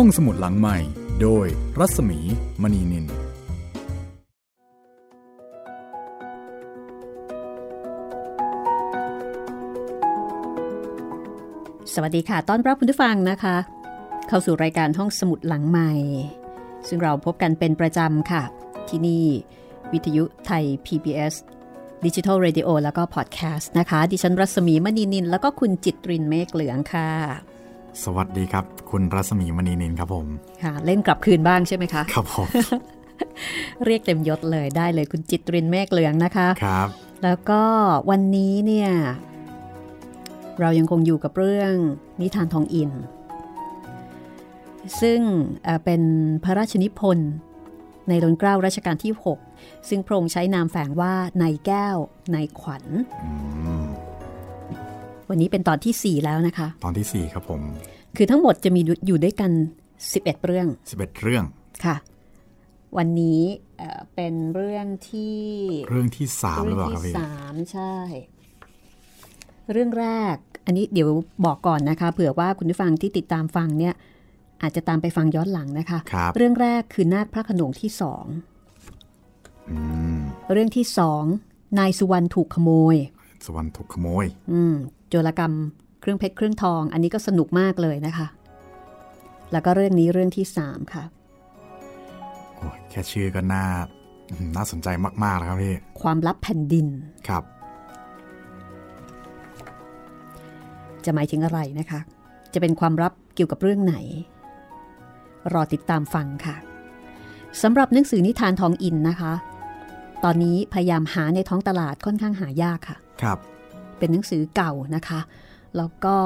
ห้องสมุดหลังใหม่ โดยรัศมีมณีนิน สวัสดีค่ะ ต้อนรับคุณผู้ฟังนะคะ เข้าสู่รายการห้องสมุดหลังใหม่ ซึ่งเราพบกันเป็นประจำค่ะ ที่นี่ วิทยุไทย PBS ดิจิทัล Radio แล้วก็พอดแคสต์นะคะ ดิฉันรัศมีมณีนิน แล้วก็คุณจิตรินเมฆเหลืองค่ะ สวัสดีครับ คุณรัศมีมณีนินครับผมค่ะเล่นกลับคืนบ้างใช่ไหมคะ ครับผม เรียกเต็มยศเลยได้เลยคุณจิตรินเมฆเหลืองนะคะครับ แล้วก็วันนี้เนี่ย เรายังคงอยู่กับเรื่องนิทานทองอิน ซึ่งเอ่อเป็นพระราชนิพนธ์ในรัชเกล้ารัชกาลที่ 6 ซึ่งพระองค์ใช้นามแฝงว่าในายแก้วในายขวัญอืม วันนี้เป็นตอนที่ 4 แล้วนะคะ ตอนที่สี่ครับผม คือทั้งหมดจะมีอยู่ด้วยกัน 11 เรื่อง 11 เรื่องค่ะ วันนี้เอ่อเป็นเรื่องที่เรื่องที่สามหรือเปล่าครับที่พี่สามใช่ เรื่องแรก อันนี้เดี๋ยวบอกก่อนนะคะเผื่อว่าคุณผู้ฟังที่ติดตามฟังเนี่ย อาจจะตามไปฟังย้อนหลังนะคะครับเรื่องแรกคือนาคพระโขนงที่สองอืมเรื่องที่สองนายสุวรรณถูกขโมยสวรรค์ถูกขโมย อืม โจรกรรม เครื่องเพชรเครื่องทอง อันนี้ก็สนุกมากเลยนะคะ แล้วก็เรื่องนี้เรื่องที่สามค่ะโอ้ยแค่ชื่อก็น่าอืมน่าสนใจมากๆแล้วครับพี่ ความลับแผ่นดิน ครับ จะหมายถึงอะไรนะคะ จะเป็นความลับเกี่ยวกับเรื่องไหน รอติดตามฟังค่ะสำหรับหนังสือนิทานทองอินนะคะ ตอนนี้พยายามหาในท้องตลาดค่อนข้างหายากค่ะ ครับ เป็นหนังสือเก่านะคะ แล้วก็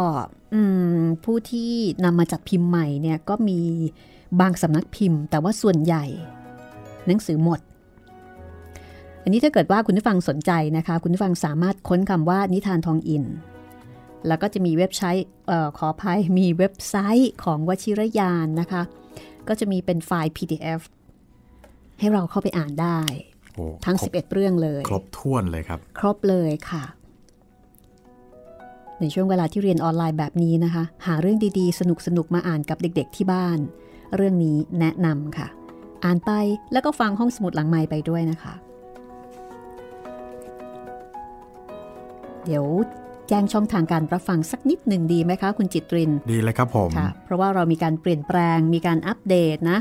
อืมผู้ที่นำมาจัดพิมพ์ใหม่เนี่ยก็มีบางสำนักพิมพ์ แต่ว่าส่วนใหญ่ หนังสือหมด อันนี้ถ้าเกิดว่าคุณผู้ฟังสนใจนะคะ คุณผู้ฟังสามารถค้นคำว่านิทานทองอิน แล้วก็จะมีเว็บไซต์เออขออภัยมีเว็บไซต์ของวชิรยานนะคะ ก็จะมีเป็นไฟล์ PDF ให้เราเข้าไปอ่านได้โอ้ทั้งครบ11 เรื่องเลย ครบถ้วนเลยครับ ครบเลยค่ะ ในช่วงเวลาที่เรียนออนไลน์แบบนี้นะคะ หาเรื่องดีๆ สนุกๆมาอ่านกับเด็กๆที่บ้าน เรื่องนี้แนะนำค่ะ อ่านไปแล้วก็ฟังห้องสมุดหลังไม้ไปด้วยนะคะ เดี๋ยวแจ้งช่องทางการรับฟังสักนิดหนึ่งดีไหมคะ คุณจิตริน ดีเลยครับผมค่ะเพราะว่าเรามีการเปลี่ยนแปลงมีการอัปเดตนะ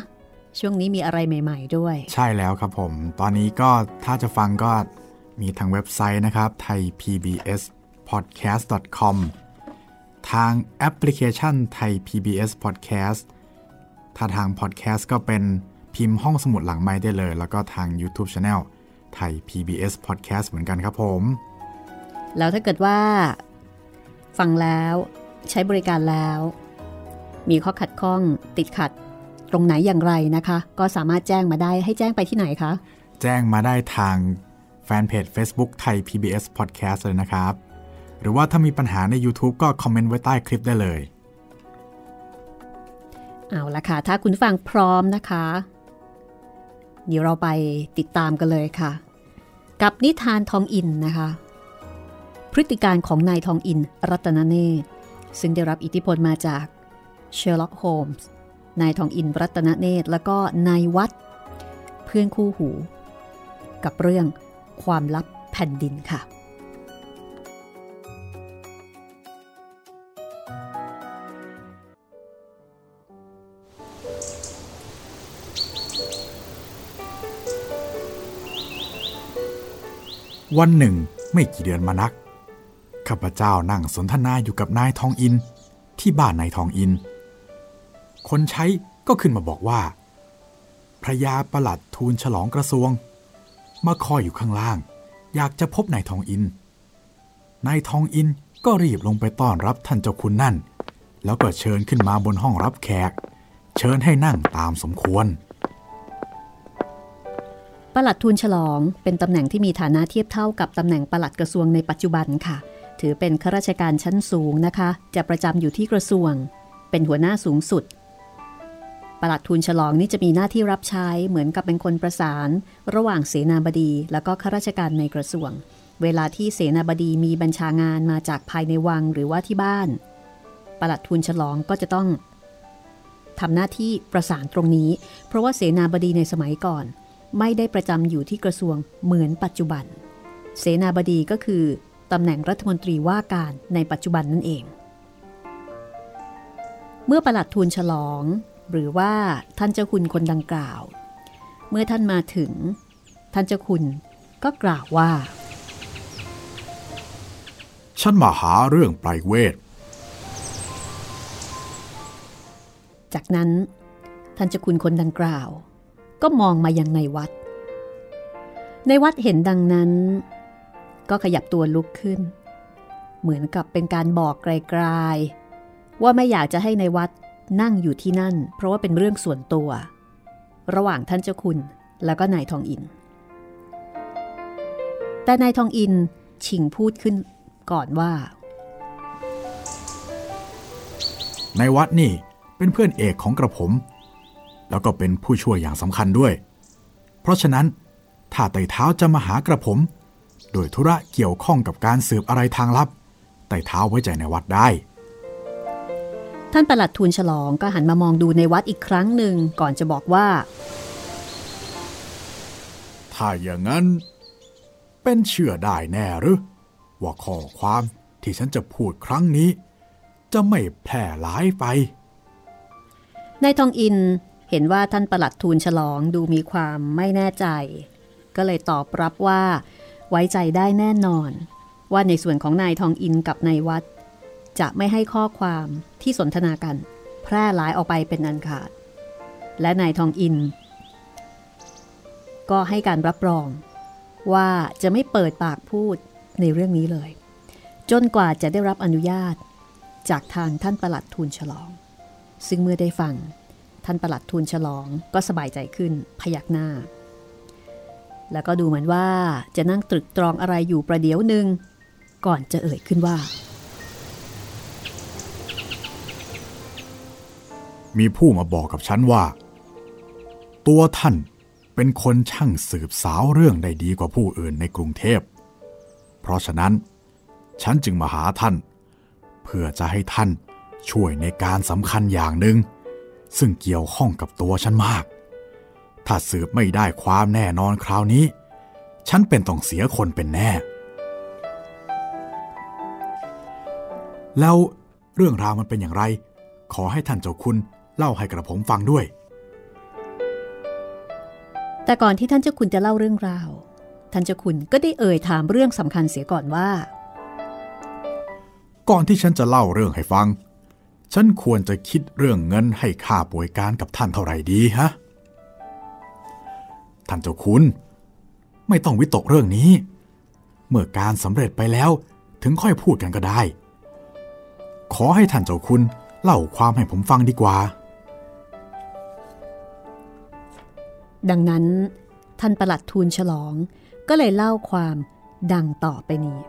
ช่วงนี้มีอะไรใหม่ ๆ ด้วย ใช่แล้วครับผม ตอนนี้ก็ถ้าจะฟังก็มีทางเว็บไซต์นะครับไทย PBS podcast com ทางแอปพลิเคชันไทย PBS podcast ถ้าทาง podcast ก็เป็นพิมพ์ห้องสมุดหลังไม้ได้เลย แล้วก็ทาง YouTube Channel ไทย PBS podcast เหมือนกันครับผม แล้วถ้าเกิดว่า ฟังแล้วใช้บริการแล้ว มีข้อขัดข้องติดขัดตรงไหนอย่างไรนะคะ ก็สามารถแจ้งมาได้ให้แจ้งไปที่ไหนคะ แจ้งมาได้ทางแฟนเพจ Facebook ไทย PBS Podcast เลยนะครับ หรือว่าถ้ามีปัญหาใน YouTube ก็คอมเมนต์ไว้ใต้คลิปได้เลย เอาละค่ะ ถ้าคุณฟังพร้อมนะคะ เดี๋ยวเราไปติดตามกันเลยค่ะ กับนิทานทองอินนะคะ พฤติการของนายทองอินรัตนเนตรซึ่งได้รับอิทธิพลมาจากเชอร์ล็อกโฮมส์นายทองอินรัตนเนตรแล้วก็นายวัด เพื่อนคู่หู กับเรื่องความลับแผ่นดินค่ะ วันหนึ่งไม่กี่เดือนมานัก ข้าพเจ้านั่งสนทนาอยู่กับนายทองอินที่บ้านนายทองอิน คนใช้ก็ขึ้นมาบอกว่า พระยาประหลัดทูลฉลองกระทรวง มาคอยอยู่ข้างล่าง อยากจะพบนายทองอิน นายทองอินก็รีบลงไปต้อนรับท่านเจ้าคุณนั่น แล้วก็เชิญขึ้นมาบนห้องรับแขก เชิญให้นั่งตามสมควร ประหลัดทูลฉลอง เป็นตำแหน่งที่มีฐานะเทียบเท่ากับตำแหน่งประหลัดกระทรวงในปัจจุบันค่ะ ถือเป็นข้าราชการชั้นสูงนะคะ จะประจำอยู่ที่กระทรวง เป็นหัวหน้าสูงสุดประหลัดทูลฉลองนี่จะมีหน้าที่รับใช้เหมือนกับเป็นคนประสาน ระหว่างเสนาบดี แล้วก็ข้าราชการในกระทรวง เวลาที่เสนาบดีมีบัญชางานมาจากภายในวังหรือว่าที่บ้าน ประหลัดทูลฉลองก็จะต้องทำหน้าที่ประสานตรงนี้ เพราะว่าเสนาบดีในสมัยก่อน ไม่ได้ประจำอยู่ที่กระทรวงเหมือนปัจจุบัน เสนาบดีก็คือตำแหน่งรัฐมนตรีว่าการในปัจจุบันนั่นเอง เมื่อประหลัดทูลฉลอง หรือว่าท่านเจ้าคุณคนดังกล่าว เมื่อท่านมาถึง ท่านเจ้าคุณก็กล่าวว่า ฉันมาหาเรื่องไพรเวท จากนั้นท่านเจ้าคุณคนดังกล่าว ก็มองมายังในวัด ในวัดเห็นดังนั้น ก็ขยับตัวลุกขึ้น เหมือนกับเป็นการบอกไกลๆ ว่าไม่อยากจะให้ในวัดนั่งอยู่ที่นั่น เพราะว่าเป็นเรื่องส่วนตัว ระหว่างท่านเจ้าคุณแล้วก็นายทองอิน แต่นายทองอินชิงพูดขึ้นก่อนว่า ในวัดนี่เป็นเพื่อนเอกของกระผม แล้วก็เป็นผู้ช่วยอย่างสำคัญด้วย เพราะฉะนั้น ถ้าไต่เท้าจะมาหากระผม โดยธุระเกี่ยวข้องกับการสืบอะไรทางลับ ไต่เท้าไว้ใจในวัดได้ ท่านประหลัดทูลฉลองก็หันมามองดูในวัดอีกครั้งหนึ่งก่อนจะบอกว่า ถ้าอย่างนั้น เป็นเชื่อได้แน่หรือว่าข้อความที่ฉันจะพูดครั้งนี้ จะไม่แพร่หลายไปนายทองอิน เห็นว่าท่านประหลัดทูลฉลองดูมีความไม่แน่ใจ ก็เลยตอบรับว่า ไว้ใจได้แน่นอน ว่าในส่วนของนายทองอินกับนายวัด จะไม่ให้ข้อความที่สนทนากัน แพร่หลายออกไปเป็นอันขาด และนายทองอิน ก็ให้การรับรอง ว่าจะไม่เปิดปากพูดในเรื่องนี้เลย จนกว่าจะได้รับอนุญาต จากทางท่านประหลัดทูลฉลอง ซึ่งเมื่อได้ฟัง ท่านประหลัดทูลฉลองก็สบายใจขึ้นพยักหน้า แล้วก็ดูเหมือนว่าจะนั่งตรึกตรองอะไรอยู่ประเดี๋ยวหนึ่งก่อนจะเอ่ยขึ้นว่า มีผู้มาบอกกับฉันว่า ตัวท่านเป็นคนช่างสืบสาวเรื่องได้ดีกว่าผู้อื่นในกรุงเทพ เพราะฉะนั้น ฉันจึงมาหาท่าน เพื่อจะให้ท่านช่วยในการสำคัญอย่างหนึ่ง ซึ่งเกี่ยวข้องกับตัวฉันมาก ถ้าสืบไม่ได้ความแน่นอนคราวนี้ ฉันเป็นต้องเสียคนเป็นแน่ แล้วเรื่องราวมันเป็นอย่างไร ขอให้ท่านเจ้าคุณเล่าให้กระผมฟังด้วย แต่ก่อนที่ท่านเจ้าคุณจะเล่าเรื่องราว ท่านเจ้าคุณก็ได้เอ่ยถามเรื่องสำคัญเสียก่อนว่า ก่อนที่ฉันจะเล่าเรื่องให้ฟัง ฉันควรจะคิดเรื่องเงินให้ค่าป่วยการกับท่านเท่าไหร่ดีฮะ ท่านเจ้าคุณ ไม่ต้องวิตกเรื่องนี้ เมื่อการสำเร็จไปแล้วถึงค่อยพูดกันก็ได้ ขอให้ท่านเจ้าคุณเล่าความให้ผมฟังดีกว่า ดังนั้นท่านประหลัดทูลฉลองก็เลยเล่าความดังต่อไปนี้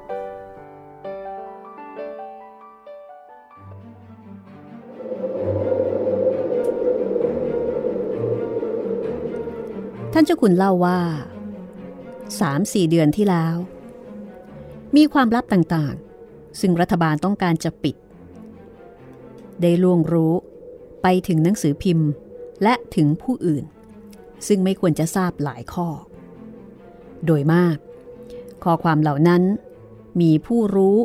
ท่านเจ้าคุณเล่าว่าสามสี่เดือนที่แล้ว มีความลับต่างๆ ซึ่งรัฐบาลต้องการจะปิด ได้ล่วงรู้ไปถึงหนังสือพิมพ์และถึงผู้อื่น ซึ่งไม่ควรจะทราบหลายข้อ โดยมาก ข้อความเหล่านั้นมีผู้รู้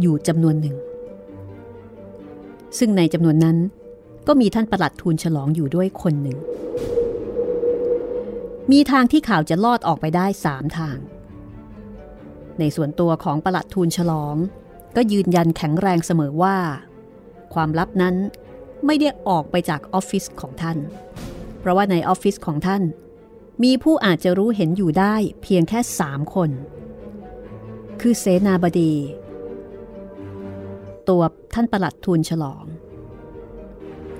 อยู่จำนวนหนึ่ง ซึ่งในจำนวนนั้นก็มีท่านประหลัดทูลฉลองอยู่ด้วยคนหนึ่ง มีทางที่ข่าวจะลอดออกไปได้สามทาง ในส่วนตัวของประหลัดทูลฉลอง ก็ยืนยันแข็งแรงเสมอว่า ความลับนั้นไม่ได้ออกไปจากออฟฟิศของท่าน เพราะว่าในออฟฟิศของท่าน มีผู้อาจจะรู้เห็นอยู่ได้เพียงแค่สามคน คือเสนาบดี ตัวท่านประหลัดทูลฉลอง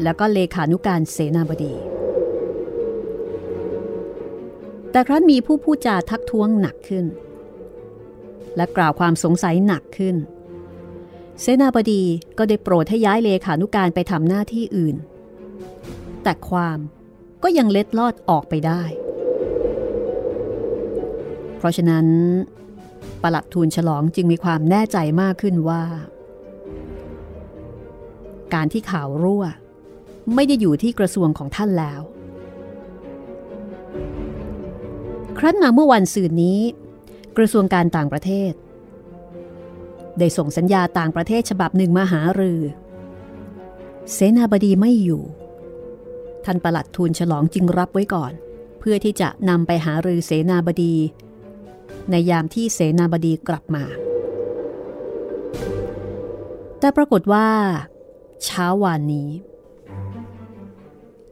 แล้วก็เลขานุการเสนาบดี แต่ครั้นมีผู้พูดจาทักท้วงหนักขึ้น และกล่าวความสงสัยหนักขึ้น เสนาบดีก็ได้โปรดให้ย้ายเลขานุการไปทำหน้าที่อื่น แต่ความก็ยังเล็ดลอดออกไปได้ เพราะฉะนั้นประหลัดทูลฉลองจึงมีความแน่ใจมากขึ้นว่า การที่ข่าวรั่ว ไม่ได้อยู่ที่กระทรวงของท่านแล้ว ครั้นมาเมื่อวันศืนนี้ กระทรวงการต่างประเทศ ได้ส่งสัญญาต่างประเทศฉบับหนึ่งมาหารือ เสนาบดีไม่อยู่ ท่านประหลัดทูลฉลองจึงรับไว้ก่อน เพื่อที่จะนำไปหารือเสนาบดี ในยามที่เสนาบดีกลับมา แต่ปรากฏว่า เช้าวานนี้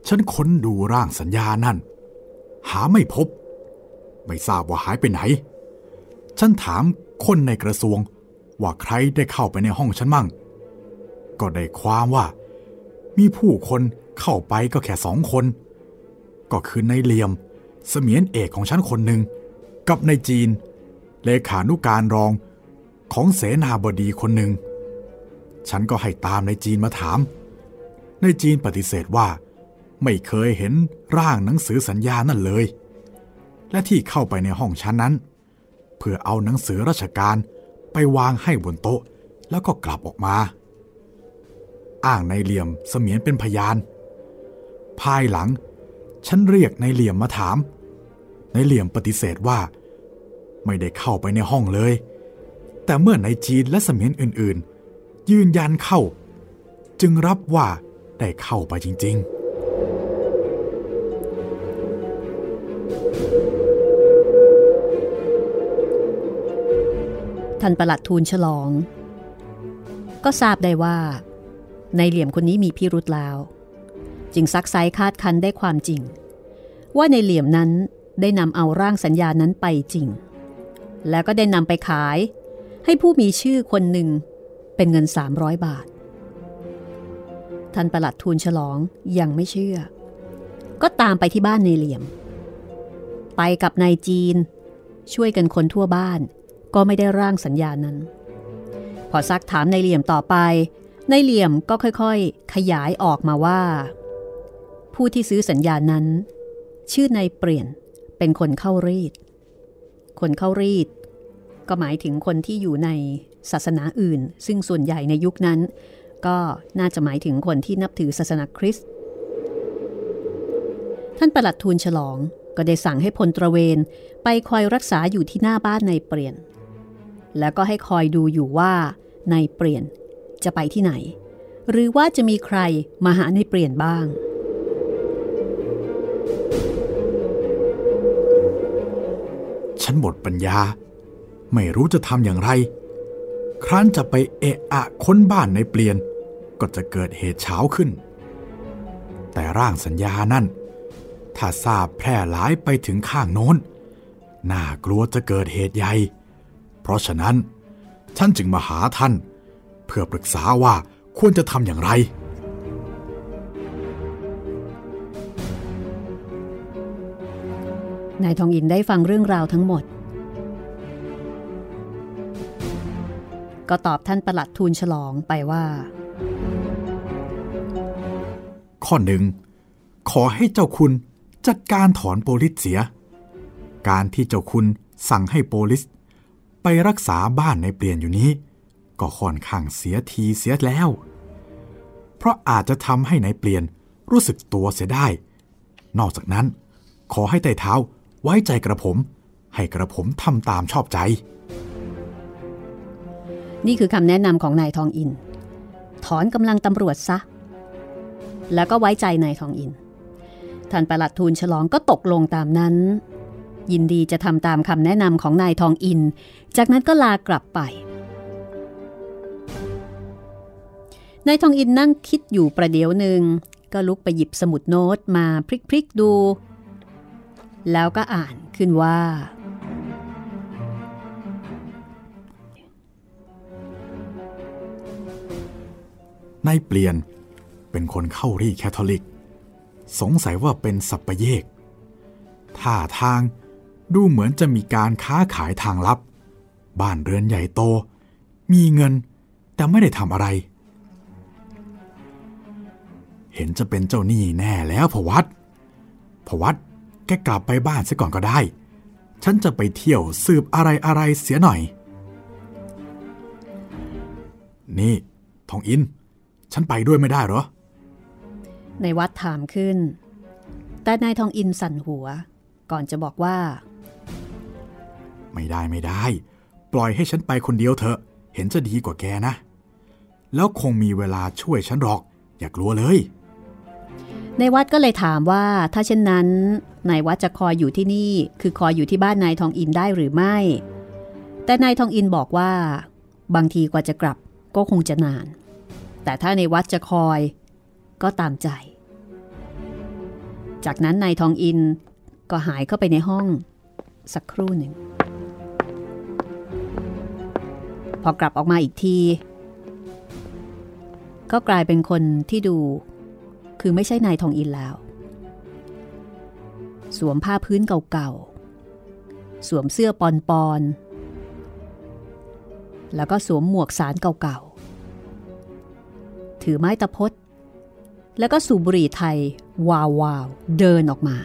ฉันค้นดูร่างสัญญานั่น หาไม่พบ ไม่ทราบว่าหายไปไหน ฉันถามคนในกระทรวงว่าใครได้เข้าไปในห้องฉันมั่ง ก็ได้ความว่า มีผู้คนเข้าไปก็แค่สองคน ก็คือในเหลี่ยม เสมียนเอกของฉันคนหนึ่ง กับในจีน เลขานุการรองของเสนาบดีคนหนึ่ง ฉันก็ให้ตามในจีนมาถาม ในจีนปฏิเสธว่า ไม่เคยเห็นร่างหนังสือสัญญานั่นเลย และที่เข้าไปในห้องชั้นนั้น เพื่อเอาหนังสือราชการไปวางให้บนโต๊ะ แล้วก็กลับออกมา อ้างในเหลี่ยมเสมียนเป็นพยาน ภายหลัง ฉันเรียกในเหลี่ยมมาถาม ในเหลี่ยมปฏิเสธว่า ไม่ได้เข้าไปในห้องเลย แต่เมื่อในจีนและเสมียนอื่น ๆ ยืนยันเข้า จึงรับว่าได้เข้าไปจริง ๆ ท่านประหลัดทูลฉลอง ก็ทราบได้ว่า ในเหลี่ยมคนนี้มีพิรุธแล้ว จึงซักไซคาดคันได้ความจริง ว่าในเหลี่ยมนั้นได้นำเอาร่างสัญญานั้นไปจริง แล้วก็ได้นำไปขายให้ผู้มีชื่อคนหนึ่งเป็นเงิน 300 บาท ท่านประหลัดทูลฉลองยังไม่เชื่อ ก็ตามไปที่บ้านในเหลี่ยม ไปกับนายจีน ช่วยกันคนทั่วบ้าน ก็ไม่ได้ร่างสัญญานั้น พอซักถามในเหลี่ยมต่อไป ในเหลี่ยมก็ค่อยๆ ขยายออกมาว่า ผู้ที่ซื้อสัญญานั้น ชื่อนายเปลี่ยนเป็นคนเข้ารีด คนเข้ารีด ก็หมายถึงคนที่อยู่ในศาสนาอื่น ซึ่งส่วนใหญ่ในยุคนั้น ก็น่าจะหมายถึงคนที่นับถือศาสนาคริสต์ท่านประหลัดทูลฉลองก็ได้สั่งให้พลตระเวนไปคอยรักษาอยู่ที่หน้าบ้านนายเปลี่ยน แล้วก็ให้คอยดูอยู่ว่านายเปลี่ยนจะไปที่ไหน หรือว่าจะมีใครมาหานายเปลี่ยนบ้าง ฉันหมดปัญญา ไม่รู้จะทำอย่างไร ครั้นจะไปเอะอะค้นบ้านในเปลี่ยน ก็จะเกิดเหตุเช้าขึ้น แต่ร่างสัญญานั่น ถ้าทราบแพร่หลายไปถึงข้างโน้น น่ากลัวจะเกิดเหตุใหญ่ เพราะฉะนั้น ฉันจึงมาหาท่าน เพื่อปรึกษาว่าควรจะทำอย่างไร นายทองอินได้ฟังเรื่องราวทั้งหมด ก็ตอบท่านประหลัดทูลฉลองไปว่า ข้อหนึ่ง ขอให้เจ้าคุณจัดการถอนโปลิสเสีย การที่เจ้าคุณสั่งให้โปลิส ไปรักษาบ้านในเปลี่ยนอยู่นี้ ก็ค่อนข้างเสียทีเสียแล้ว เพราะอาจจะทำให้ในเปลี่ยนรู้สึกตัวเสียได้ นอกจากนั้น ขอให้ไต่เท้าไว้ใจกระผม ให้กระผมทำตามชอบใจ นี่คือคำแนะนำของนายทองอิน ถอนกำลังตำรวจซะ แล้วก็ไว้ใจนายทองอิน ท่านประหลัดทูลฉลองก็ตกลงตามนั้น ยินดีจะทำตามคำแนะนำของนายทองอิน จากนั้นก็ลากลับไป นายทองอินนั่งคิดอยู่ประเดี๋ยวหนึ่ง ก็ลุกไปหยิบสมุดโน้ตมาพลิกๆดู แล้วก็อ่านขึ้นว่า นายเปลี่ยนเป็นคนเข้ารีแคทอลิก สงสัยว่าเป็นสัปปะเยกท่าทาง ดูเหมือนจะมีการค้าขายทางลับ บ้านเรือนใหญ่โต มีเงิน แต่ไม่ได้ทำอะไร เห็นจะเป็นเจ้าหนี้แน่แล้วพวัดพวัดแกกลับไปบ้านซะก่อนก็ได้ ฉันจะไปเที่ยวสืบอะไรอะไรเสียหน่อย นี่ทองอิน ฉันไปด้วยไม่ได้หรอ ในวัดถามขึ้น แต่นายทองอินสั่นหัว ก่อนจะบอกว่า ไม่ได้ไม่ได้ ปล่อยให้ฉันไปคนเดียวเถอะ เห็นจะดีกว่าแกนะ แล้วคงมีเวลาช่วยฉันหรอก อย่ากลัวเลย ในวัดก็เลยถามว่า ถ้าเช่นนั้นนายวัดจะคอยอยู่ที่นี่ คือคอยอยู่ที่บ้านนายทองอินได้หรือไม่ แต่นายทองอินบอกว่า บางทีกว่าจะกลับก็คงจะนาน แต่ถ้าในวัดจะคอยก็ตามใจ จากนั้นนายทองอินก็หายเข้าไปในห้องสักครู่หนึ่ง พอกลับออกมาอีกที ก็กลายเป็นคนที่ดู คือไม่ใช่นายทองอินแล้ว สวมผ้าพื้นเก่าๆ สวมเสื้อปอนปอนแล้วก็สวมหมวกสารเก่าๆ ถือไม้ตะพดแล้วก็สูบบุหรี่ไทย วาววาวเดินออกมา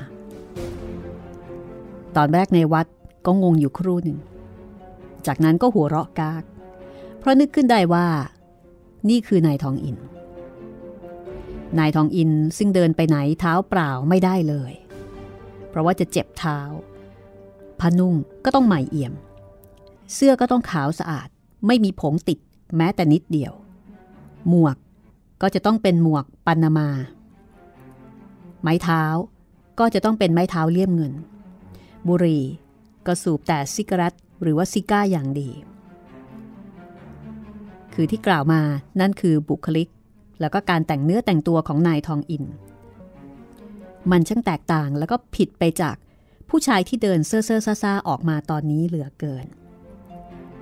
ตอนแรกในวัดก็งงอยู่ครู่หนึ่ง จากนั้นก็หัวเราะกาก เพราะนึกขึ้นได้ว่า นี่คือนายทองอิน นายทองอินซึ่งเดินไปไหนเท้าเปล่าไม่ได้เลย เพราะว่าจะเจ็บเท้าผ้านุ่งก็ต้องใหม่เอี่ยม เสื้อก็ต้องขาวสะอาด ไม่มีผงติดแม้แต่นิดเดียว หมวกก็จะต้องเป็นหมวกปันามา ไม้เท้าก็จะต้องเป็นไม้เท้าเลี่ยมเงิน บุหรี่ก็สูบแต่ซิกรัตหรือว่าซิก้าอย่างดี คือที่กล่าวมานั่นคือบุคลิก แล้วก็การแต่งเนื้อแต่งตัวของนายทองอิน มันช่างแตกต่างแล้วก็ผิดไปจากผู้ชายที่เดินเซ่อเซ่อซาออกมาตอนนี้เหลือเกิน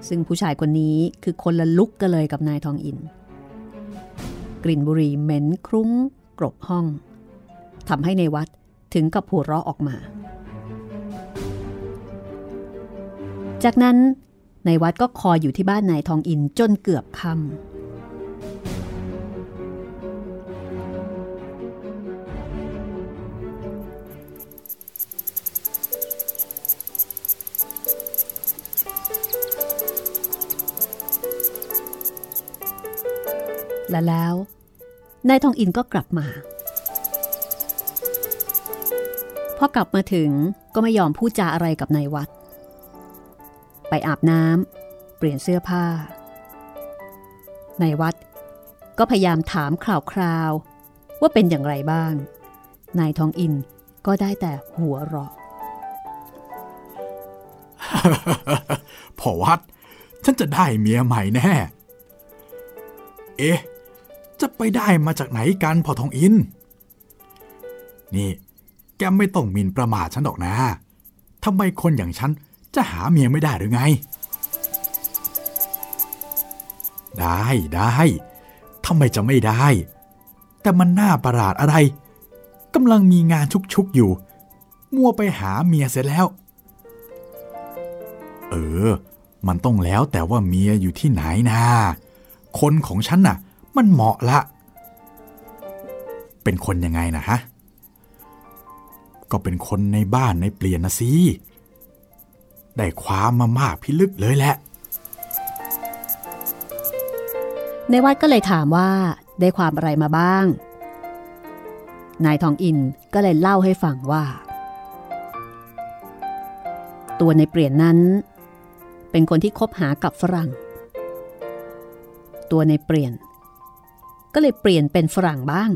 ซึ่งผู้ชายคนนี้คือคนละลุกกันเลยกับนายทองอิน กลิ่นบุหรี่เหม็นคลุ้ง กรบห้องทำให้ในวัดถึงกับหัวเราะออกมา จากนั้น ในวัดก็คอยอยู่ที่บ้านนายทองอินจนเกือบค่ำและแล้วนายทองอินก็กลับมา พอกลับมาถึงก็ไม่ยอมพูดจาอะไรกับนายวัด ไปอาบน้ำเปลี่ยนเสื้อผ้า ในวัดก็พยายามถามคราวๆว่าเป็นอย่างไรบ้าง นายทองอินก็ได้แต่หัวเราะพอวัด ฉันจะได้เมียใหม่แน่ เอ๊ะ จะไปได้มาจากไหนกันพอทองอิน นี่ แกไม่ต้องมินประมาทฉันหรอกนะทำไมคนอย่างฉัน จะหาเมียไม่ได้หรือไง ได้ได้ทำไมจะไม่ได้ แต่มันน่าประหลาดอะไรกำลังมีงานชุกๆอยู่ มัวไปหาเมียเสร็จแล้ว เออ มันต้องแล้วแต่ว่าเมียอยู่ที่ไหนนะคนของฉันน่ะ มันเหมาะละ เป็นคนยังไงนะฮะ ก็เป็นคนในบ้านในเปลี่ยนนะสิ ได้ความมามากพิลึกเลยแหละ ในวัดก็เลยถามว่าได้ความอะไรมาบ้าง นายทองอินก็เลยเล่าให้ฟังว่า ตัวในเปลี่ยนนั้น เป็นคนที่คบหากับฝรั่ง ตัวในเปลี่ยน ก็เลยเปลี่ยนเป็นฝรั่งบ้าง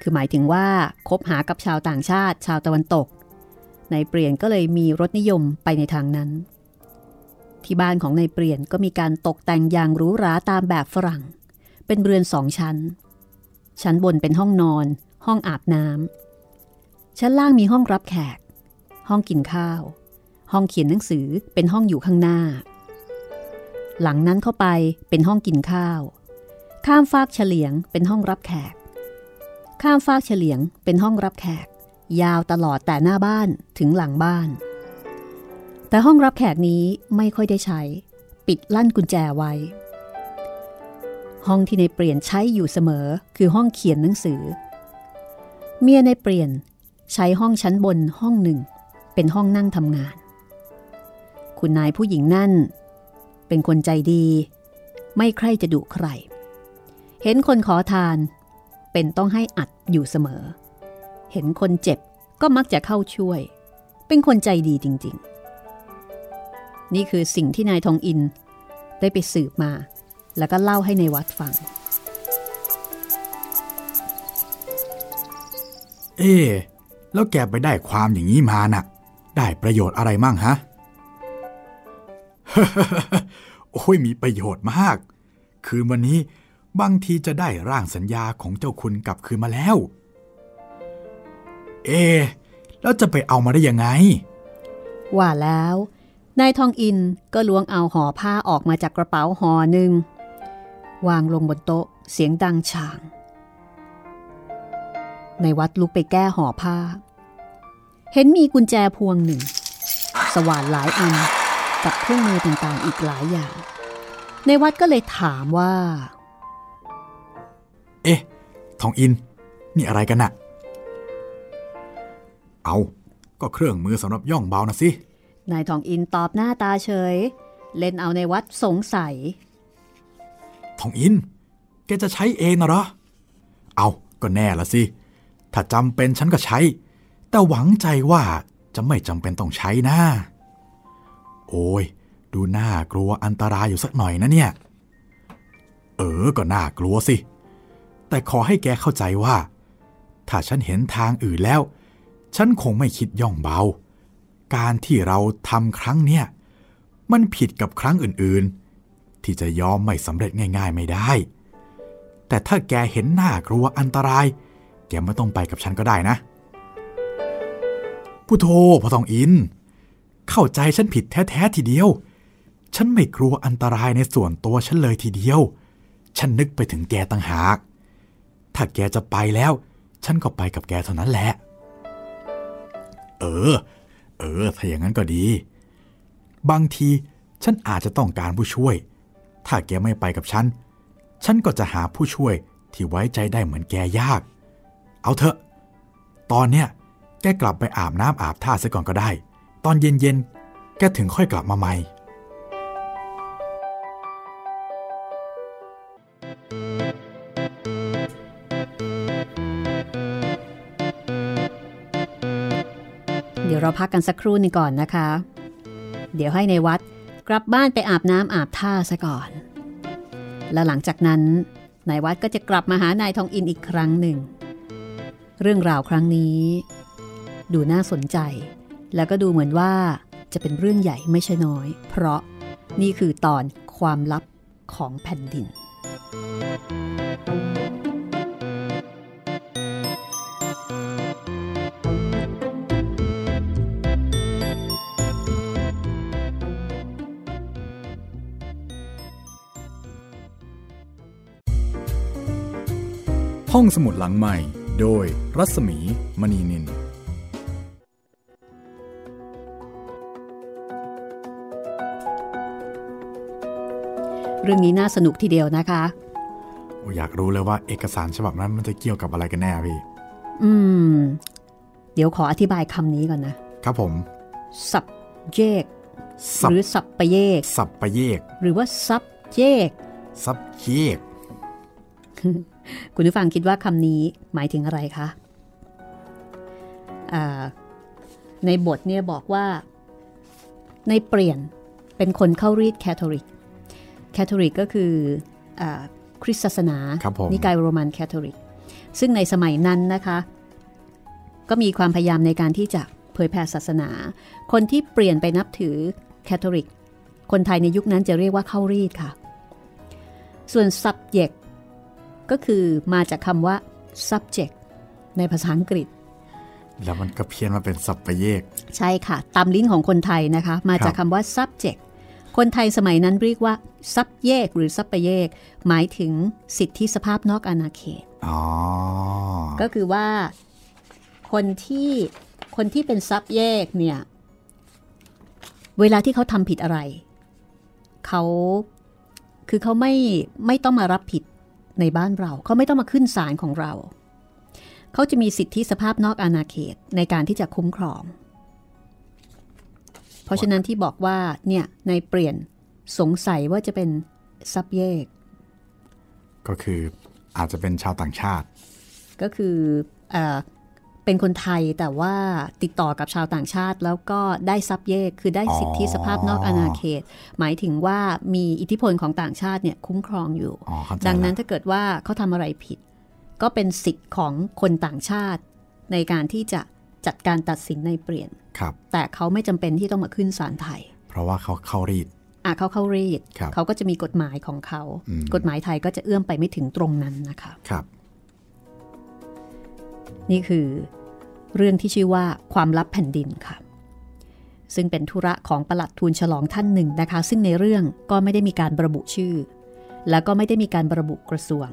คือหมายถึงว่าคบหากับชาวต่างชาติ ชาวตะวันตก ในเปลี่ยนก็เลยมีรสนิยมไปในทางนั้น ที่บ้านของในเปลี่ยนก็มีการตกแต่งอย่างหรูหราตามแบบฝรั่ง เป็นเรือนสองชั้น ชั้นบนเป็นห้องนอน ห้องอาบน้ำชั้นล่างมีห้องรับแขก ห้องกินข้าว ห้องเขียนหนังสือเป็นห้องอยู่ข้างหน้า หลังนั้นเข้าไปเป็นห้องกินข้าว ข้ามฟากเฉลียงเป็นห้องรับแขก ข้ามฟากเฉลียงเป็นห้องรับแขก ยาวตลอดแต่หน้าบ้านถึงหลังบ้าน แต่ห้องรับแขกนี้ไม่ค่อยได้ใช้ ปิดลั่นกุญแจไว้ ห้องที่ในเปลี่ยนใช้อยู่เสมอคือห้องเขียนหนังสือ เมียในเปลี่ยนใช้ห้องชั้นบนห้องหนึ่ง เป็นห้องนั่งทำงาน คุณนายผู้หญิงนั่น เป็นคนใจดี ไม่ใคร่จะดุใคร เห็นคนขอทาน เป็นต้องให้อัดอยู่เสมอเเห็นคนเจ็บก็มักจะเข้าช่วย เป็นคนใจดีจริง ๆ นี่คือสิ่งที่นายทองอินได้ไปสืบมา แล้วก็เล่าให้ในวัดฟัง เอ๊แล้วแกไปได้ความอย่างนี้มาน่ะ ได้ประโยชน์อะไรมั่งฮะ โอ้ยมีประโยชน์มาก คืนวันนี้บางทีจะได้ร่างสัญญาของเจ้าคุณกลับคืนมาแล้ว เอ๊ะแล้วจะไปเอามาได้ยังไง ว่าแล้ว นายทองอินก็ล้วงเอาห่อผ้าออกมาจากกระเป๋าห่อหนึ่ง วางลงบนโต๊ะเสียงดังฉ่าง ในวัดลุกไปแก้ห่อผ้า เห็นมีกุญแจพวงหนึ่ง สว่านหลายอันกับเครื่องมือต่างๆอีกหลายอย่าง ในวัดก็เลยถามว่า เอ๊ะ ทองอิน นี่อะไรกันน่ะ เอาก็เครื่องมือสำหรับย่องเบานะสิ นายทองอินตอบหน้าตาเฉย เล่นเอาในวัดสงสัย ทองอิน แกจะใช้เองนะเหรอ เอาก็แน่ละสิ ถ้าจำเป็นฉันก็ใช้ แต่หวังใจว่าจะไม่จำเป็นต้องใช้นะ โอ้ย ดูน่ากลัวอันตรายอยู่สักหน่อยนะเนี่ย เออ ก็น่ากลัวสิ แต่ขอให้แกเข้าใจว่า ถ้าฉันเห็นทางอื่นแล้ว ฉันคงไม่คิดย่องเบา การที่เราทำครั้งเนี้ยมันผิดกับครั้งอื่นๆ ที่จะยอมไม่สำเร็จง่าย ๆ ไม่ได้ แต่ถ้าแกเห็นหน้ากลัวอันตราย แกไม่ต้องไปกับฉันก็ได้นะผู้โทพอทองอิน เข้าใจฉันผิดแท้ ๆ ทีเดียว ฉันไม่กลัวอันตรายในส่วนตัวฉันเลยทีเดียว ฉันนึกไปถึงแกต่างหาก ถ้าแกจะไปแล้ว ฉันก็ไปกับแกเท่านั้นแหละ เออ เออ ถ้าอย่างนั้นก็ดี บางทีฉันอาจจะต้องการผู้ช่วย ถ้าแกไม่ไปกับฉัน ฉันก็จะหาผู้ช่วยที่ไว้ใจได้เหมือนแกยาก เอาเถอะ ตอนเนี้ยแกกลับไปอาบน้ำอาบท่าซะก่อนก็ได้ ตอนเย็นๆ แกถึงค่อยกลับมาใหม่ เราพักกันสักครู่นึงก่อนนะคะ เดี๋ยวให้ในวัดกลับบ้านไปอาบน้ำอาบท่าซะก่อน แล้วหลังจากนั้นนายวัดก็จะกลับมาหานายทองอินอีกครั้งหนึ่ง เรื่องราวครั้งนี้ ดูน่าสนใจ แล้วก็ดูเหมือนว่าจะเป็นเรื่องใหญ่ไม่ใช่น้อย เพราะนี่คือตอนความลับของแผ่นดิน ห้องสมุดหลังใหม่ โดยรัศมีมณีนิน เรื่องนี้น่าสนุกทีเดียวนะคะอยากรู้เลยว่าเอกสารฉบับนั้นมันจะเกี่ยวกับอะไรกันแน่พี่ อืม เดี๋ยวขออธิบายคำนี้ก่อนนะ ครับผม สับเยกสับหรือสับปะเยก สับประเยก หรือว่าซับเยก subject คุณผู้ฟังคิดว่าคำนี้หมายถึงอะไรคะอ่าในบทเนี่ยบอกว่า นายเปลี่ยนเป็นคนเข้ารีตคาทอลิก คาทอลิกก็คืออาคริสตศาสนาครับผมนิกายโรมันคาทอลิก ซึ่งในสมัยนั้นนะคะ ก็มีความพยายามในการที่จะเผยแผ่ศาสนา คนที่เปลี่ยนไปนับถือแคทอลิก คนไทยในยุคนั้นจะเรียกว่าเข้ารีดค่ะ ส่วน subject ก็คือมาจากคำว่า subject ในภาษาอังกฤษ แล้วมันก็เพี้ยนมาเป็นสับประเยก ใช่ค่ะ ตามลิ้นของคนไทยนะคะ มาจากครับคำว่า subject คนไทยสมัยนั้นเรียกว่าซับแยกหรือซับปะแยก หมายถึงสิทธิสภาพนอกอาณาเขตอ๋อก็คือว่าคนที่คนที่เป็นซับแยกเนี่ย เวลาที่เขาทำผิดอะไร เขาคือเขาไม่ไม่ต้องมารับผิด ในบ้านเราเขาไม่ต้องมาขึ้นศาลของเรา เขาจะมีสิทธิสภาพนอกอาณาเขตในการที่จะคุ้มครอง เพราะฉะนั้นที่บอกว่าเนี่ยในเปลี่ยนสงสัยว่าจะเป็นซับแยก ก็คืออาจจะเป็นชาวต่างชาติ ก็คือเอ เป็นคนไทยแต่ว่าติดต่อกับชาวต่างชาติ แล้วก็ได้ซับเยกคือได้สิทธิสภาพนอกอาณาเขต หมายถึงว่ามีอิทธิพลของต่างชาติเนี่ยคุ้มครองอยู่ ดังนั้นถ้าเกิดว่าเขาทำอะไรผิด ก็เป็นสิทธิ์ของคนต่างชาติ ในการที่จะจัดการตัดสินในเปลี่ยนครับ แต่เขาไม่จำเป็นที่ต้องมาขึ้นศาลไทย เพราะว่าเขาเข้ารีดอะเขาเข้ารีดเขาก็จะมีกฎหมายของเขา กฎหมายไทยก็จะเอื้อมไปไม่ถึงตรงนั้นนะคะครับ นี่คือ เรื่องที่ชื่อว่าความลับแผ่นดินค่ะ ซึ่งเป็นธุระของประหลัดทูลฉลองท่านหนึ่งนะคะ ซึ่งในเรื่องก็ไม่ได้มีการระบุชื่อ แล้วก็ไม่ได้มีการระบุกระทรวง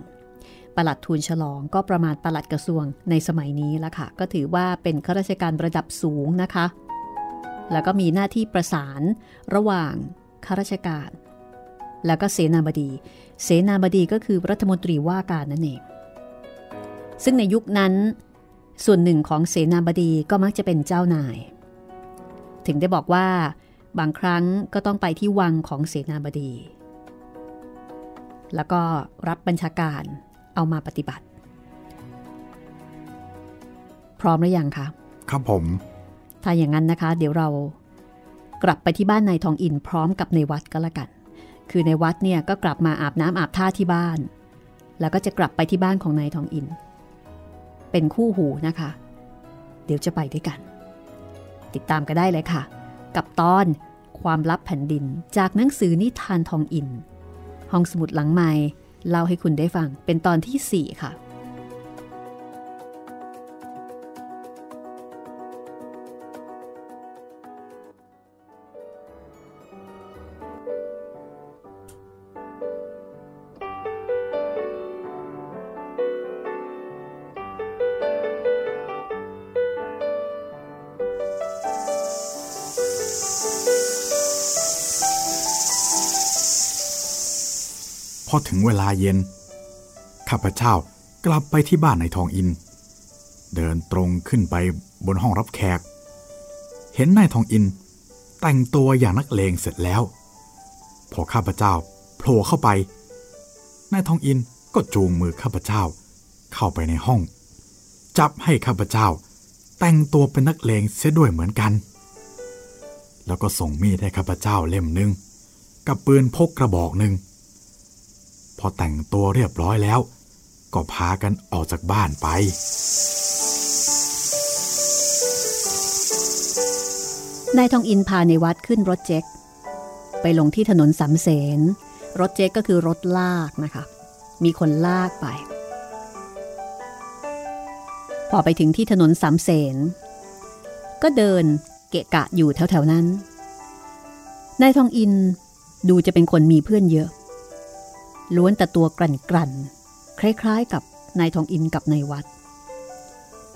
ประหลัดทูลฉลองก็ประมาณประหลัดกระทรวงในสมัยนี้ละค่ะ ก็ถือว่าเป็นข้าราชการระดับสูงนะคะ แล้วก็มีหน้าที่ประสานระหว่างข้าราชการ แล้วก็เสนาบดี เสนาบดีก็คือรัฐมนตรีว่าการนั่นเอง ซึ่งในยุคนั้น ส่วนหนึ่งของเสนาบดีก็มักจะเป็นเจ้านาย ถึงได้บอกว่า บางครั้งก็ต้องไปที่วังของเสนาบดี แล้วก็รับบัญชาการเอามาปฏิบัติ พร้อมหรือยังคะ ครับผม ถ้าอย่างนั้นนะคะ เดี๋ยวเรากลับไปที่บ้านนายทองอินพร้อมกับในวัดก็แล้วกัน คือในวัดเนี่ยก็กลับมาอาบน้ำอาบท่าที่บ้าน แล้วก็จะกลับไปที่บ้านของนายทองอิน เป็นคู่หูนะคะ เดี๋ยวจะไปด้วยกัน ติดตามก็ได้เลยค่ะ กับตอนความลับแผ่นดินจากหนังสือนิทานทองอิน ห้องสมุดหลังใหม่เล่าให้คุณได้ฟังเป็นตอนที่ 4 ค่ะ อถึงเวลาเย็น ข้าพเจ้ากลับไปที่บ้านในทองอิน เดินตรงขึ้นไปบนห้องรับแขก เห็นนายทองอิน แต่งตัวอย่างนักเลงเสร็จแล้ว พอข้าพเจ้าโผล่เข้าไป นายทองอินก็จูงมือข้าพเจ้า เข้าไปในห้อง จับให้ข้าพเจ้า แต่งตัวเป็นนักเลงเสียด้วยเหมือนกัน แล้วก็ส่งมีดให้ข้าพเจ้าเล่มหนึ่งกับปืนพกกระบอกหนึ่ง อแต่งตัวเรียบร้อยแล้ว ก็พากันออกจากบ้านไป นายทองอินพาในวัดขึ้นรถเจ็กไปลงที่ถนนสำเสน รถเจ็กก็คือรถลากนะคะ มีคนลากไป พอไปถึงที่ถนนสำเสน ก็เดินเกะกะอยู่แถวๆนั้น นายทองอินดูจะเป็นคนมีเพื่อนเยอะ ล้วนแต่ตัวกลั่นกลั่นคล้ายๆ กับนายทองอินกับนายวัด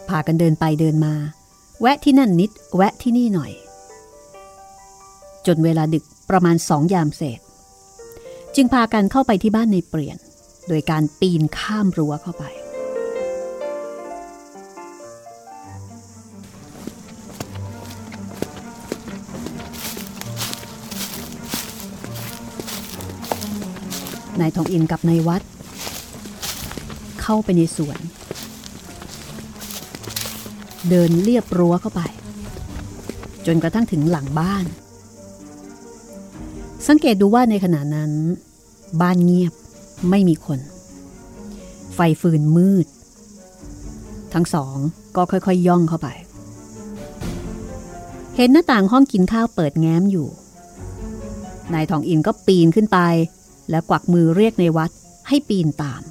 พากันเดินไปเดินมา แวะที่นั่นนิด แวะที่นี่หน่อย จนเวลาดึกประมาณสองยามเศษ จึงพากันเข้าไปที่บ้านในเปลี่ยน โดยการปีนข้ามรั้วเข้าไป นายทองอินกับนายวัด เข้าไปในสวน เดินเรียบรั้วเข้าไป จนกระทั่งถึงหลังบ้าน สังเกตดูว่าในขณะนั้น บ้านเงียบไม่มีคน ไฟฟืนมืด ทั้งสองก็ค่อยๆยย่องเข้าไป เห็นหน้าต่างห้องกินข้าวเปิดแง้มอยู่นายทองอินก็ปีนขึ้นไป และกวักมือเรียกในวัดให้ปีนตาม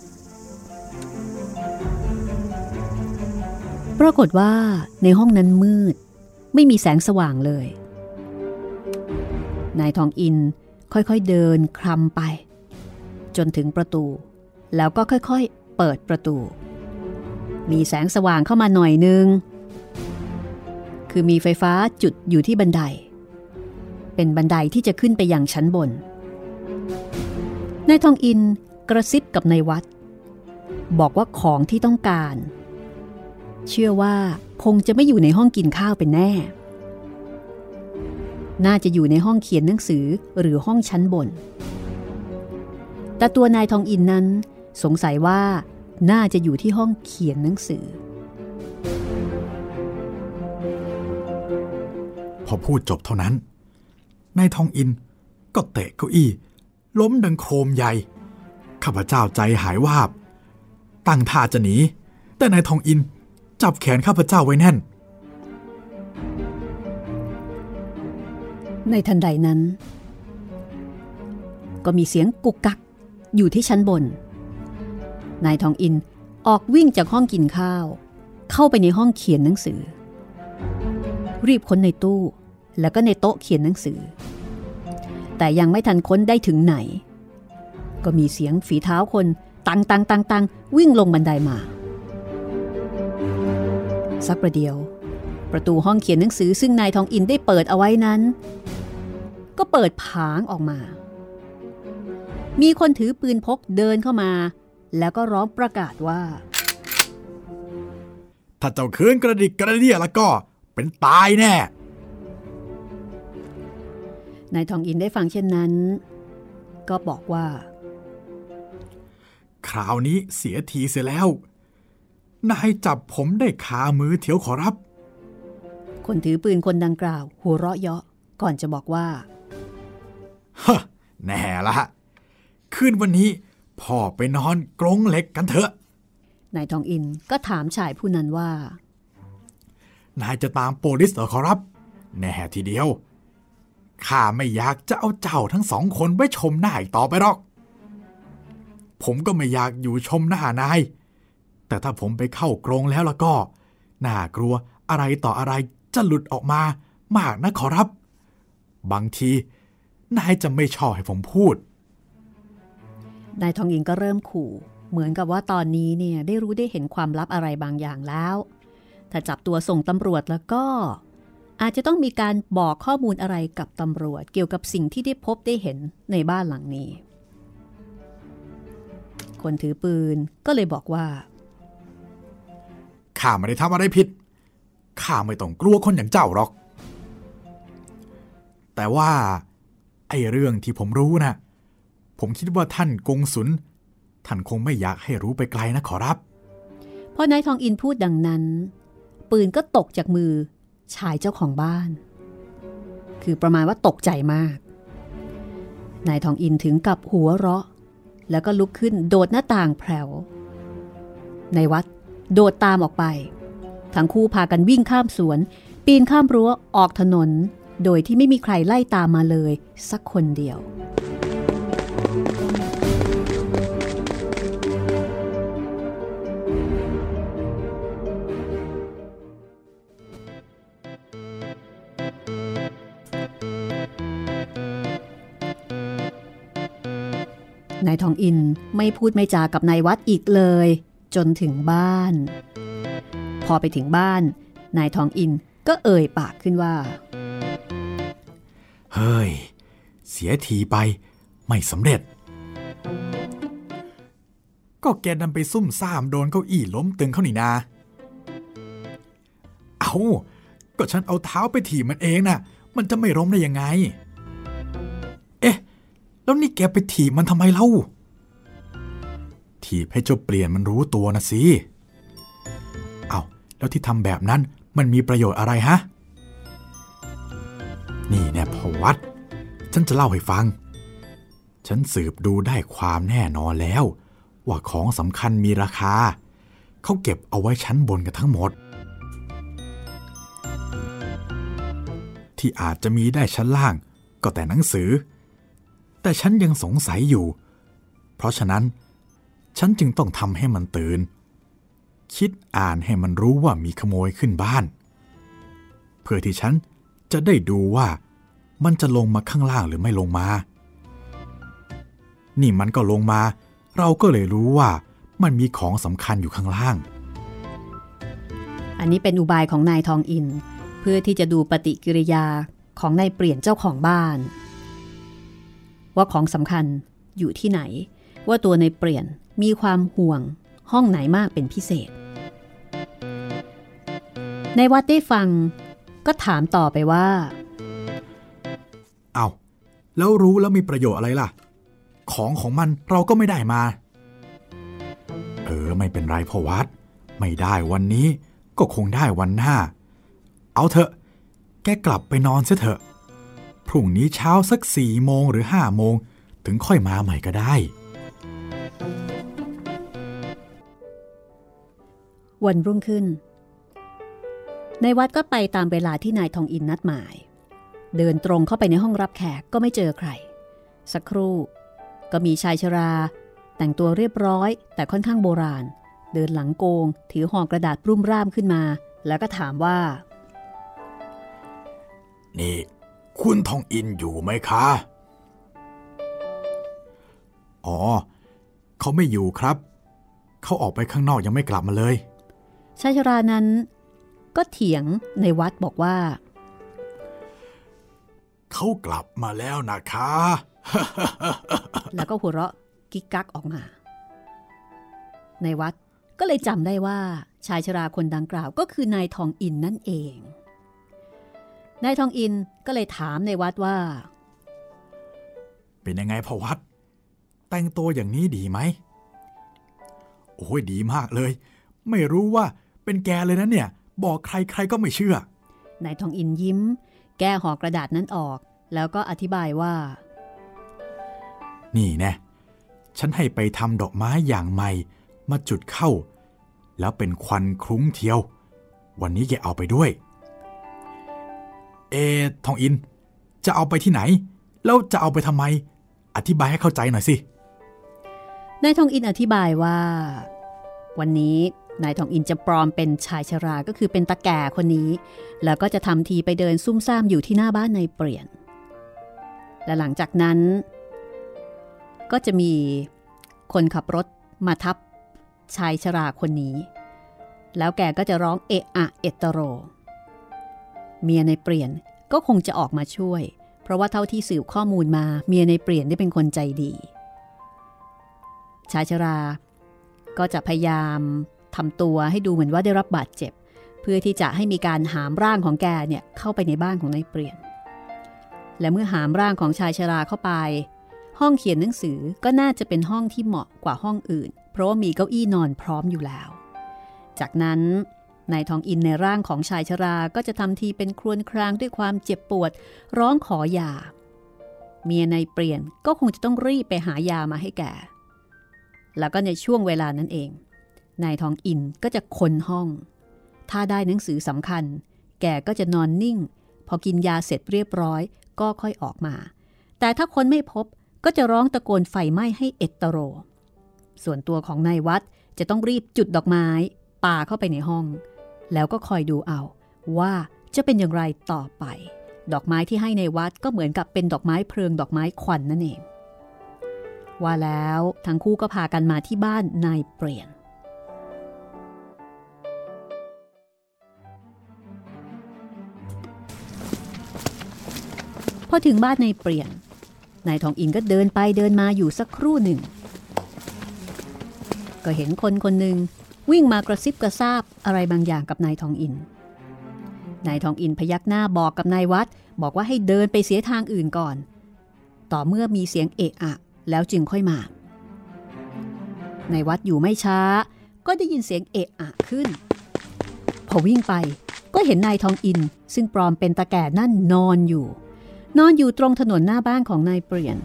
ปรากฏว่าในห้องนั้นมืด ไม่มีแสงสว่างเลย นายทองอินค่อยๆเดินคลำไป จนถึงประตู แล้วก็ค่อยๆเปิดประตู มีแสงสว่างเข้ามาหน่อยนึง คือมีไฟฟ้าจุดอยู่ที่บันได เป็นบันไดที่จะขึ้นไปยังชั้นบน นายทองอินกระซิบกับนายวัด บอกว่าของที่ต้องการ เชื่อว่าคงจะไม่อยู่ในห้องกินข้าวเป็นแน่ น่าจะอยู่ในห้องเขียนหนังสือหรือห้องชั้นบน แต่ตัวนายทองอินนั้นสงสัยว่าน่าจะอยู่ที่ห้องเขียนหนังสือ พอพูดจบเท่านั้นนายทองอินก็เตะเก้าอี้ ล้มดังโครมใหญ่ ข้าพเจ้าใจหายวาบ ตั้งท่าจะหนี แต่นายทองอินจับแขนข้าพเจ้าไว้แน่น ในทันใดนั้น ก็มีเสียงกุกกักอยู่ที่ชั้นบน นายทองอินออกวิ่งจากห้องกินข้าว เข้าไปในห้องเขียนหนังสือ รีบค้นในตู้แล้วก็ในโต๊ะเขียนหนังสือ แต่ยังไม่ทันค้นได้ถึงไหน ก็มีเสียงฝีเท้าคนตังตังตังตังวิ่งลงบันไดามา สักประเดียว ประตูห้องเขียนหนังสือซึ่งนายทองอินได้เปิดเอาไว้นั้น ก็เปิดผางออกมา มีคนถือปืนพกเดินเข้ามา แล้วก็ร้องประกาศว่า ถ้าเจ้าคืนกระดิกกระเดียแล้วก็เป็นตายแน่ นายทองอินได้ฟังเช่นนั้น ก็บอกว่า คราวนี้เสียทีเสียแล้ว นายจับผมได้คามือเถียวขอรับ คนถือปืนคนดังกล่าว หัวเราะเยาะก่อนจะบอกว่าฮะแน่ละคืนวันนี้พ่อไปนอนกรงเหล็กกันเถอะ นายทองอินก็ถามชายผู้นั้นว่า นายจะตามโปลิสเหรอขอรับ แน่ทีเดียว ข้าไม่อยากจะเอาเจ้าทั้งสองคนไว้ชมหน้าอีกต่อไปหรอก ผมก็ไม่อยากอยู่ชมหน้านาย แต่ถ้าผมไปเข้ากรงแล้วล้วก็ น่ากลัวอะไรต่ออะไรจะหลุดออกมามากนะขอรับ บางที นายจะไม่ชอบให้ผมพูด นายทองอินก็เริ่มขู่ เหมือนกับว่าตอนนี้เนี่ยได้รู้ได้เห็นความลับอะไรบางอย่างแล้ว ถ้าจับตัวส่งตำรวจแล้วก็ อาจจะต้องมีการบอกข้อมูลอะไรกับตำรวจ เกี่ยวกับสิ่งที่ได้พบได้เห็นในบ้านหลังนี้ คนถือปืนก็เลยบอกว่า ข้าไม่ได้ทำอะไรผิด ข้าไม่ต้องกลัวคนอย่างเจ้าหรอก แต่ว่า ไอ้เรื่องที่ผมรู้นะ ผมคิดว่าท่านกงสุน ท่านคงไม่อยากให้รู้ไปไกลนะขอรับ พอนายทองอินพูดดังนั้น ปืนก็ตกจากมือ ชายเจ้าของบ้าน คือประมาณว่าตกใจมาก นายทองอินถึงกับหัวเราะ แล้วก็ลุกขึ้นโดดหน้าต่างแผ่วในวัดโดดตามออกไป ทั้งคู่พากันวิ่งข้ามสวน ปีนข้ามรั้วออกถนน โดยที่ไม่มีใครไล่ตามมาเลย สักคนเดียว นายทองอินไม่พูดไม่จากับนายวัดอีกเลย จนถึงบ้าน พอไปถึงบ้าน นายทองอินก็เอ่ยปากขึ้นว่า เฮ้ย เสียทีไปไม่สำเร็จ ก็แกดันไปซุ่มซ่ามโดนเก้าอี้ล้มตึงเข้านี่นา เอาก็ฉันเอาเท้าไปถีบมันเองน่ะ มันจะไม่ล้มได้ยังไงเอ๊ะ แล้วนี่แกไปถีบมันทำไมเล่า ถีบให้เจ้าเปลี่ยนมันรู้ตัวนะสิ เอาแล้วที่ทำแบบนั้นมันมีประโยชน์อะไรฮะ นี่แน่พอวัด ฉันจะเล่าให้ฟัง ฉันสืบดูได้ความแน่นอนแล้ว ว่าของสำคัญมีราคา เขาเก็บเอาไว้ชั้นบนกันทั้งหมด ที่อาจจะมีได้ชั้นล่างก็แต่หนังสือ แต่ฉันยังสงสัยอยู่ เพราะฉะนั้น ฉันจึงต้องทำให้มันตื่น คิดอ่านให้มันรู้ว่ามีขโมยขึ้นบ้าน เพื่อที่ฉันจะได้ดูว่ามันจะลงมาข้างล่างหรือไม่ลงมา นี่มันก็ลงมา เราก็เลยรู้ว่ามันมีของสำคัญอยู่ข้างล่าง อันนี้เป็นอุบายของนายทองอิน เพื่อที่จะดูปฏิกิริยาของนายเปลี่ยนเจ้าของบ้าน ว่าของสำคัญอยู่ที่ไหน ว่าตัวในเปลี่ยนมีความห่วงห้องไหนมากเป็นพิเศษ ในวัดได้ฟังก็ถามต่อไปว่า เอาแล้วรู้แล้วมีประโยชน์อะไรล่ะ ของของมันเราก็ไม่ได้มา เออไม่เป็นไรพ่อวัด ไม่ได้วันนี้ก็คงได้วันหน้า เอาเถอะ แกกลับไปนอนเสียเถอะ พรุ่งนี้เช้าสักสี่โมงหรือห้าโมงถึงค่อยมาใหม่ก็ได้ วันรุ่งขึ้น ในวัดก็ไปตามเวลาที่นายทองอินนัดหมาย เดินตรงเข้าไปในห้องรับแขกก็ไม่เจอใคร สักครู่ ก็มีชายชรา แต่งตัวเรียบร้อย แต่ค่อนข้างโบราณ เดินหลังโกง ถือห่อกระดาษรุ่มร่ามขึ้นมา แล้วก็ถามว่า นี่ คุณทองอินอยู่ไหมคะ อ๋อ เขาไม่อยู่ครับ เขาออกไปข้างนอกยังไม่กลับมาเลยชายชรานั้นก็เถียงในวัดบอกว่า เขากลับมาแล้วนะคะ แล้วก็หัวเราะกิกกักออกมา ในวัดก็เลยจำได้ว่าชายชราคนดังกล่าวก็คือนายทองอินนั่นเอง นายทองอินก็เลยถามในวัดว่า เป็นยังไงพ่อวัด แต่งตัวอย่างนี้ดีไหม โอ้ยดีมากเลย ไม่รู้ว่าเป็นแกเลยนะเนี่ย บอกใครใครก็ไม่เชื่อนายทองอินยิ้ม แก้ห่อกระดาษนั้นออก แล้วก็อธิบายว่า นี่แน่ฉันให้ไปทำดอกไม้อย่างใหม่ มาจุดเข้า แล้วเป็นควันคลุ้งเทียว วันนี้แกเอาไปด้วย เอทองอิน จะเอาไปที่ไหน แล้วจะเอาไปทำไม อธิบายให้เข้าใจหน่อยสิ นายทองอินอธิบายว่า วันนี้นายทองอินจะปลอมเป็นชายชราก็คือเป็นตาแก่คนนี้ แล้วก็จะทำทีไปเดินซุ่มซ่ามอยู่ที่หน้าบ้านนายเปลี่ยน และหลังจากนั้น ก็จะมีคนขับรถมาทับชายชราคนนี้ แล้วแกก็จะร้องเอะอะเอตโร เมียในเปลี่ยนก็คงจะออกมาช่วย เพราะว่าเท่าที่สืบข้อมูลมาเมียในเปลี่ยนได้เป็นคนใจดี ชายชราก็จะพยายามทำตัวให้ดูเหมือนว่าได้รับบาดเจ็บ เพื่อที่จะให้มีการหามร่างของแกเนี่ยเข้าไปในบ้านของนายเปลี่ยน และเมื่อหามร่างของชายชราเข้าไป ห้องเขียนหนังสือก็น่าจะเป็นห้องที่เหมาะกว่าห้องอื่น เพราะว่ามีเก้าอี้นอนพร้อมอยู่แล้ว จากนั้น นายทองอินในร่างของชายชราก็จะทำทีเป็นครวญครางด้วยความเจ็บปวด ร้องขอยาเมียนายเปลี่ยนก็คงจะต้องรีบไปหายามาให้แกแล้วก็ในช่วงเวลานั้นเอง นายทองอินก็จะคนห้อง ถ้าได้หนังสือสำคัญ แกก็จะนอนนิ่ง พอกินยาเสร็จเรียบร้อย ก็ค่อยออกมา แต่ถ้าคนไม่พบก็จะร้องตะโกนไฟไหม้ให้เอตโตโร ส่วนตัวของนายวัดจะต้องรีบจุดดอกไม้ป่าเข้าไปในห้อง แล้วก็คอยดูเอา ว่าจะเป็นอย่างไรต่อไป ดอกไม้ที่ให้ในวัดก็เหมือนกับเป็นดอกไม้เพลิงดอกไม้ควันนั่นเอง ว่าแล้วทั้งคู่ก็พากันมาที่บ้านนายเปลี่ยนพอถึงบ้านนายเปลี่ยนนายทองอินก็เดินไปเดินมาอยู่สักครู่หนึ่ง ก็เห็นคนคนหนึ่ง วิ่งมากระซิบกระซาบอะไรบางอย่างกับนายทองอิน นายทองอินพยักหน้าบอกกับนายวัด บอกว่าให้เดินไปเสียทางอื่นก่อน ต่อเมื่อมีเสียงเอะอะ แล้วจึงค่อยมาในวัดอยู่ไม่ช้า ก็ได้ยินเสียงเอะอะขึ้น พอวิ่งไปก็เห็นนายทองอินซึ่งปลอมเป็นตาแก่นั่นนอนอยู่ นอนอยู่ตรงถนนหน้าบ้านของนายเปลี่ยน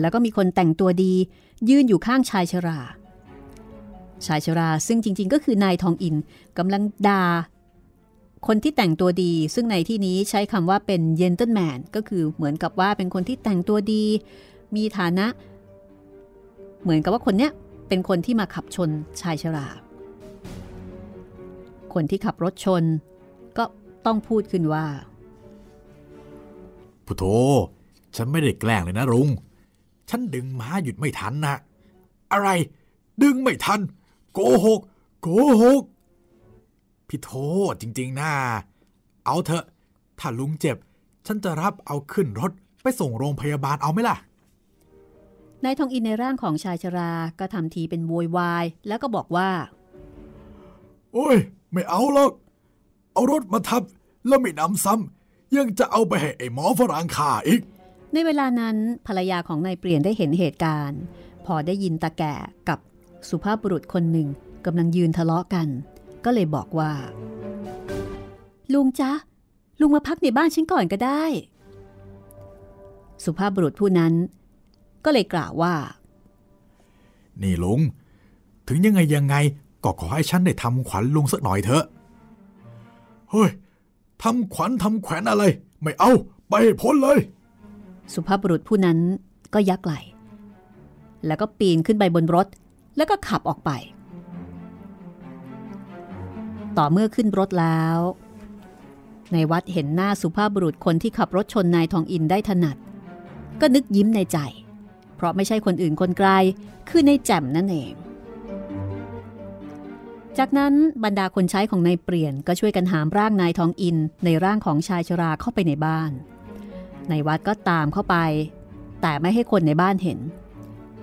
แล้วก็มีคนแต่งตัวดี ยืนอยู่ข้างชายชรา ชายชราซึ่งจริง ๆ ก็คือนายทองอินกำลังด่าคนที่แต่งตัวดี ซึ่งในที่นี้ใช้คำว่าเป็นเยนเต l แมนก็คือเหมือนกับว่าเป็นคนที่แต่งตัวดี มีฐานะ เหมือนกับว่าคนเนี้ยเป็นคนที่มาขับชนชายชรา คนที่ขับรถชน ก็ต้องพูดขึ้นว่าพุโทฉันไม่ได้แกล้งเลยนะลุง ฉันดึงม้าหยุดไม่ทันนะ อะไร ดึงไม่ทัน โกหก โกหก พี่โทจริงๆนะเอาเถอะ ถ้าลุงเจ็บ ฉันจะรับเอาขึ้นรถไปส่งโรงพยาบาลเอาไหมล่ะ นายทองอินในร่างของชายชราก็ทำทีเป็นโวยวาย แล้วก็บอกว่า โอ้ย ไม่เอาหรอก เอารถมาทับ แล้วไม่นำซ้ำยังจะเอาไปให้ไอ้หมอฝรั่งข่าอีก ในเวลานั้นภรรยาของนายเปลี่ยนได้เห็นเหตุการณ์ พอได้ยินตาแก่กับ สุภาพบุรุษคนหนึ่งกำลังยืนทะเลาะกัน ก็เลยบอกว่า ลุงจ๊ะ ลุงมาพักในบ้านฉันก่อนก็ได้ สุภาพบุรุษผู้นั้น ก็เลยกล่าวว่า นี่ลุง ถึงยังไงยังไงก็ขอให้ฉันได้ทำขวัญลุงสักหน่อยเถอะ เฮ้ยทำขวัญทำแขวนอะไร ไม่เอา ไปให้พ้นเลย สุภาพบุรุษผู้นั้นก็ยักไหล แล้วก็ปีนขึ้นไปบนรถ แล้วก็ขับออกไป ต่อเมื่อขึ้นรถแล้ว ในวัดเห็นหน้าสุภาพบุรุษคนที่ขับรถชนนายทองอินได้ถนัด ก็นึกยิ้มในใจ เพราะไม่ใช่คนอื่นคนไกล คือในแจ่มนั่นเอง จากนั้นบรรดาคนใช้ของนายเปลี่ยนก็ช่วยกันหามร่างนายทองอิน ในร่างของชายชราเข้าไปในบ้าน ในวัดก็ตามเข้าไป แต่ไม่ให้คนในบ้านเห็น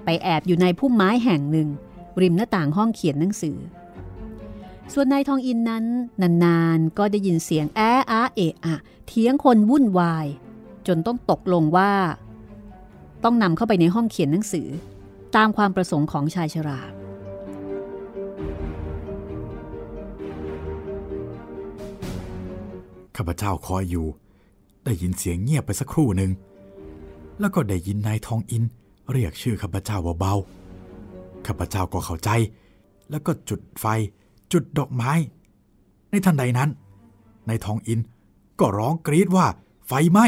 ไปแอบอยู่ในพุ่มไม้แห่งหนึ่ง ริมหน้าต่างห้องเขียนหนังสือ ส่วนนายทองอินนั้น นานๆ ก็ได้ยินเสียงแอะอะเอะอะเถียงคนวุ่นวาย จนต้องตกลงว่า ต้องนำเข้าไปในห้องเขียนหนังสือ ตามความประสงค์ของชายชราข้าพเจ้าคอยอยู่ ได้ยินเสียงเงียบไปสักครู่หนึ่ง แล้วก็ได้ยินนายทองอิน เรียกชื่อข้าพเจ้าเบาๆข้าพเจ้าก็เข้าใจ แล้วก็จุดไฟ จุดดอกไม้ ในทันใดนั้นนายทองอินก็ร้องกรีดว่าไฟไหม้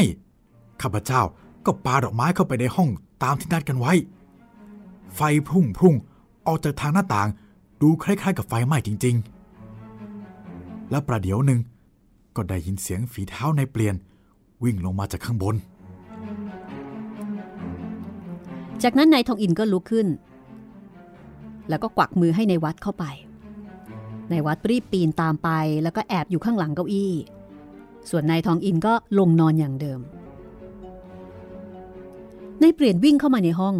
ข้าพเจ้าก็ปาดอกไม้เข้าไปในห้องตามที่นัดกันไว้ ไฟพุ่งพุ่งออกจากทางหน้าต่างดูคล้ายๆ กับไฟไหม้จริง ๆ แล้วประเดี๋ยวหนึ่งก็ได้ยินเสียงฝีเท้าในเปลี่ยน วิ่งลงมาจากข้างบน จากนั้นนายทองอินก็ลุกขึ้น แล้วก็กวักมือให้ในวัดเข้าไป ในวัดรีบปีนตามไปแล้วก็แอบอยู่ข้างหลังเก้าอี้ ส่วนนายทองอินก็ลงนอนอย่างเดิมนายเปลี่ยนวิ่งเข้ามาในห้อง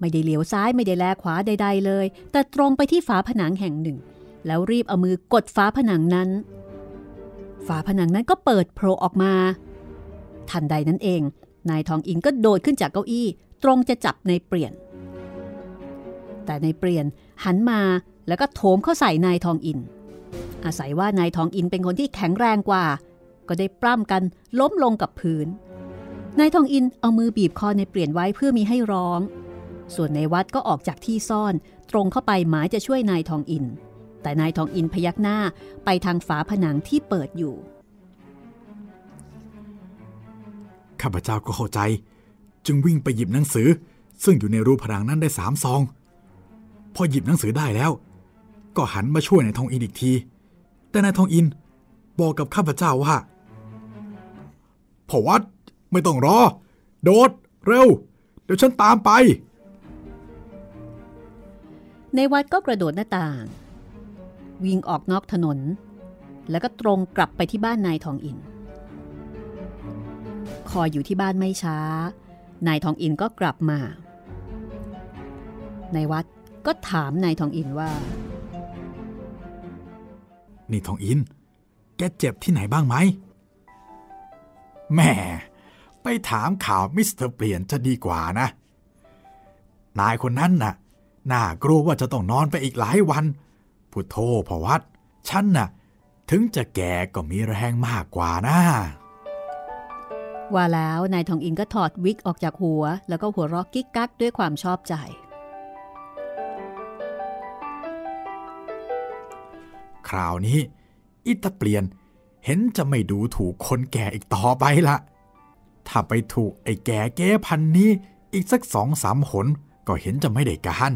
ไม่ได้เลี้ยวซ้ายไม่ได้แลขวาใด ๆ เลย แต่ตรงไปที่ฝาผนังแห่งหนึ่ง แล้วรีบเอามือกดฝาผนังนั้น ฝาผนังนั้นก็เปิดโผล่ออกมา ทันใดนั้นเอง นายทองอินก็โดดขึ้นจากเก้าอี้ ตรงจะจับในเปลี่ยน แต่ในเปลี่ยนหันมาแล้วก็โถมเข้าใส่นายทองอิน อาศัยว่านายทองอินเป็นคนที่แข็งแรงกว่า ก็ได้ปล้ำกันล้มลงกับพื้น นายทองอินเอามือบีบคอในเปลี่ยนไว้เพื่อมีให้ร้อง ส่วนในวัดก็ออกจากที่ซ่อนตรงเข้าไปหมายจะช่วยนายทองอิน แต่นายทองอินพยักหน้าไปทางฝาผนังที่เปิดอยู่ ข้าพเจ้าก็เข้าใจ จึงวิ่งไปหยิบหนังสือ ซึ่งอยู่ในรูผนังนั้นได้สามซอง พอหยิบหนังสือได้แล้ว ก็หันมาช่วยนายทองอินอีกที แต่นายทองอินบอกกับข้าพเจ้าว่าพอวัดไม่ต้องรอ โดด เร็ว เดี๋ยวฉันตามไป ในวัดก็กระโดดหน้าต่าง วิ่งออกนอกถนน แล้วก็ตรงกลับไปที่บ้านนายทองอินคอยอยู่ที่บ้านไม่ช้า นายทองอินก็กลับมา นายวัดก็ถามนายทองอินว่า นี่ทองอิน แกเจ็บที่ไหนบ้างไหมแม่ไปถามข่าวมิสเตอร์เปลี่ยนจะดีกว่านะ นายคนนั้นน่ะ น่ากลัวว่าจะต้องนอนไปอีกหลายวัน พุทโธพอวัดฉันน่ะ ถึงจะแก่ก็มีแรงมากกว่านะ ว่าแล้วนายทองอินก็ถอดวิกออกจากหัว แล้วก็หัวเราะกิ๊กกักด้วยความชอบใจ คราวนี้อิตาเปลี่ยนเห็นจะไม่ดูถูกคนแก่อีกต่อไปละถ้าไปถูกไอ้แก่แก้พันนี้อีกสักสองสามหนก็เห็นจะไม่ได้การ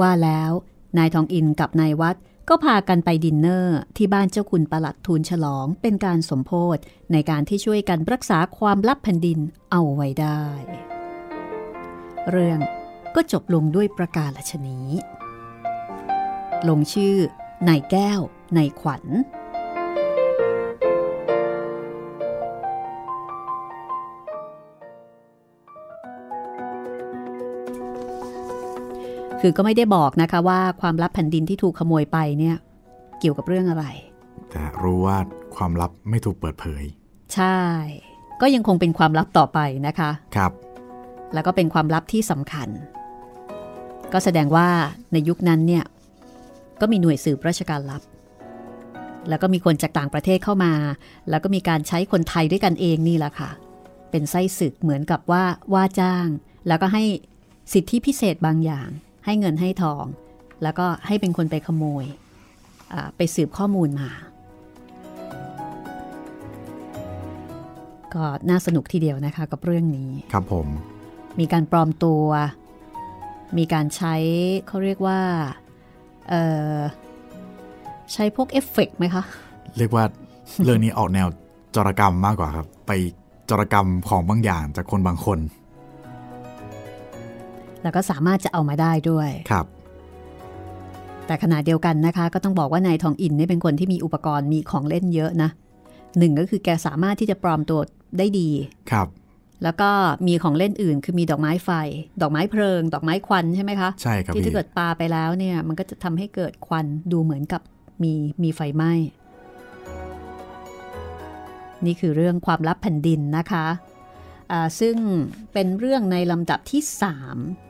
ว่าแล้วนายทองอินกับนายวัด ก็พากันไปดินเนอร์ที่บ้านเจ้าคุณประหลัดทูลฉลองเป็นการสมโพธในการที่ช่วยกันรักษาความลับแผ่นดินเอาไว้ได้ เรื่องก็จบลงด้วยประกาศชนีลงชื่อ นายแก้ว นายขวัญ คือก็ไม่ได้บอกนะคะว่าความลับแผ่นดินที่ถูกขโมยไปเนี่ย เกี่ยวกับเรื่องอะไร แต่รู้ว่าความลับไม่ถูกเปิดเผย ใช่ ก็ยังคงเป็นความลับต่อไปนะคะ ครับ แล้วก็เป็นความลับที่สำคัญ ก็แสดงว่าในยุคนั้นเนี่ย ก็มีหน่วยสืบราชการลับ แล้วก็มีคนจากต่างประเทศเข้ามา แล้วก็มีการใช้คนไทยด้วยกันเองนี่แหละค่ะ เป็นไส้ศึกเหมือนกับว่าว่าจ้าง แล้วก็ให้สิทธิพิเศษบางอย่าง ให้เงินให้ทอง แล้วก็ให้เป็นคนไปขโมยไปสืบข้อมูลมา ก็น่าสนุกทีเดียวนะคะกับเรื่องนี้ ครับผม มีการปลอมตัว มีการใช้เขาเรียกว่าใช้พวกเอฟเฟกไหมคะ เรียกว่าเรื่องนี้ออกแนวจรกรรมมากกว่าครับ ไปจรกรรมของบางอย่างจากคนบางคน แล้วก็สามารถจะเอามาได้ด้วยครับ แต่ขณะเดียวกันนะคะ ก็ต้องบอกว่านายทองอินนี่เป็นคนที่มีอุปกรณ์มีของเล่นเยอะนะหนึ่งก็คือแกสามารถที่จะปลอมตัวได้ดีครับ แล้วก็มีของเล่นอื่น คือมีดอกไม้ไฟ ดอกไม้เพลิง ดอกไม้ควันใช่ไหมคะใช่ครับที่ถ้าเกิดปาไปแล้วเนี่ย มันก็จะทำให้เกิดควันดูเหมือนกับมีมีไฟไหม้นี่คือเรื่องความลับแผ่นดินนะคะะซึ่งเป็นเรื่องในลำดับที่ 3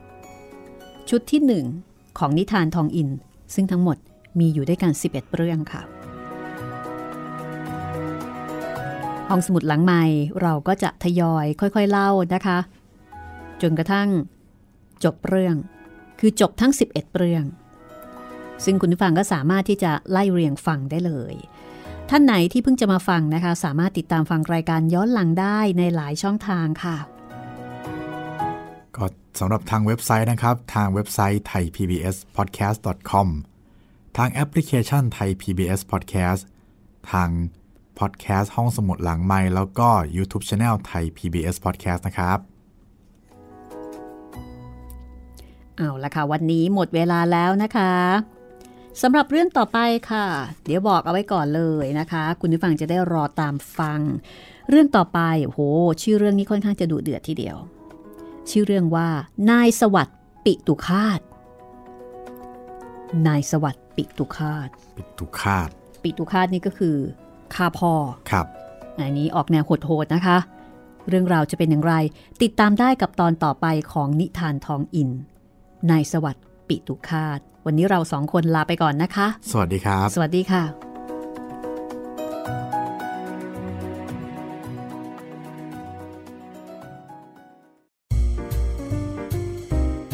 ชุดที่1ของนิทานทองอิน ซึ่งทั้งหมดมีอยู่ด้วยกัน 11 เรื่องค่ะ ห้องสมุดหลังใหม่เราก็จะทยอยค่อยๆเล่านะคะ จนกระทั่ง จบเรื่อง คือจบทั้ง 11 เรื่อง ซึ่งคุณผู้ฟังก็สามารถที่จะไล่เรียงฟังได้เลย ท่านไหนที่เพิ่งจะมาฟังนะคะ สามารถติดตามฟังรายการย้อนหลังได้ในหลายช่องทางค่ะ ก็สำหรับทางเว็บไซต์นะครับ ทางเว็บไซต์ thaipbspodcast.com ทางแอปพลิเคชัน Thai PBS Podcast ทางพอดแคสต์ห้องสมุดหลังไม้แล้วก็ YouTube Channel ไทย PBS Podcast นะครับ เอาละค่ะ วันนี้หมดเวลาแล้วนะคะสำหรับเรื่องต่อไปค่ะ เดี๋ยวบอกเอาไว้ก่อนเลยนะคะ คุณผู้ฟังจะได้รอตามฟัง เรื่องต่อไปโหชื่อเรื่องนี้ค่อนข้างจะดุเดือดทีเดียว ชื่อเรื่องว่า นายสวัสดิ์ปิตุคาต นายสวัสดิ์ปิตุคาต ปิตุคาต ปิตุคาตนี่ก็คือฆ่าพ่อ ครับ อันนี้ออกแนวโหดๆนะคะ เรื่องราวจะเป็นอย่างไร ติดตามได้กับตอนต่อไปของนิทานทองอิน นายสวัสดิ์ปิตุคาต วันนี้เราสองคนลาไปก่อนนะคะ สวัสดีครับ สวัสดีค่ะ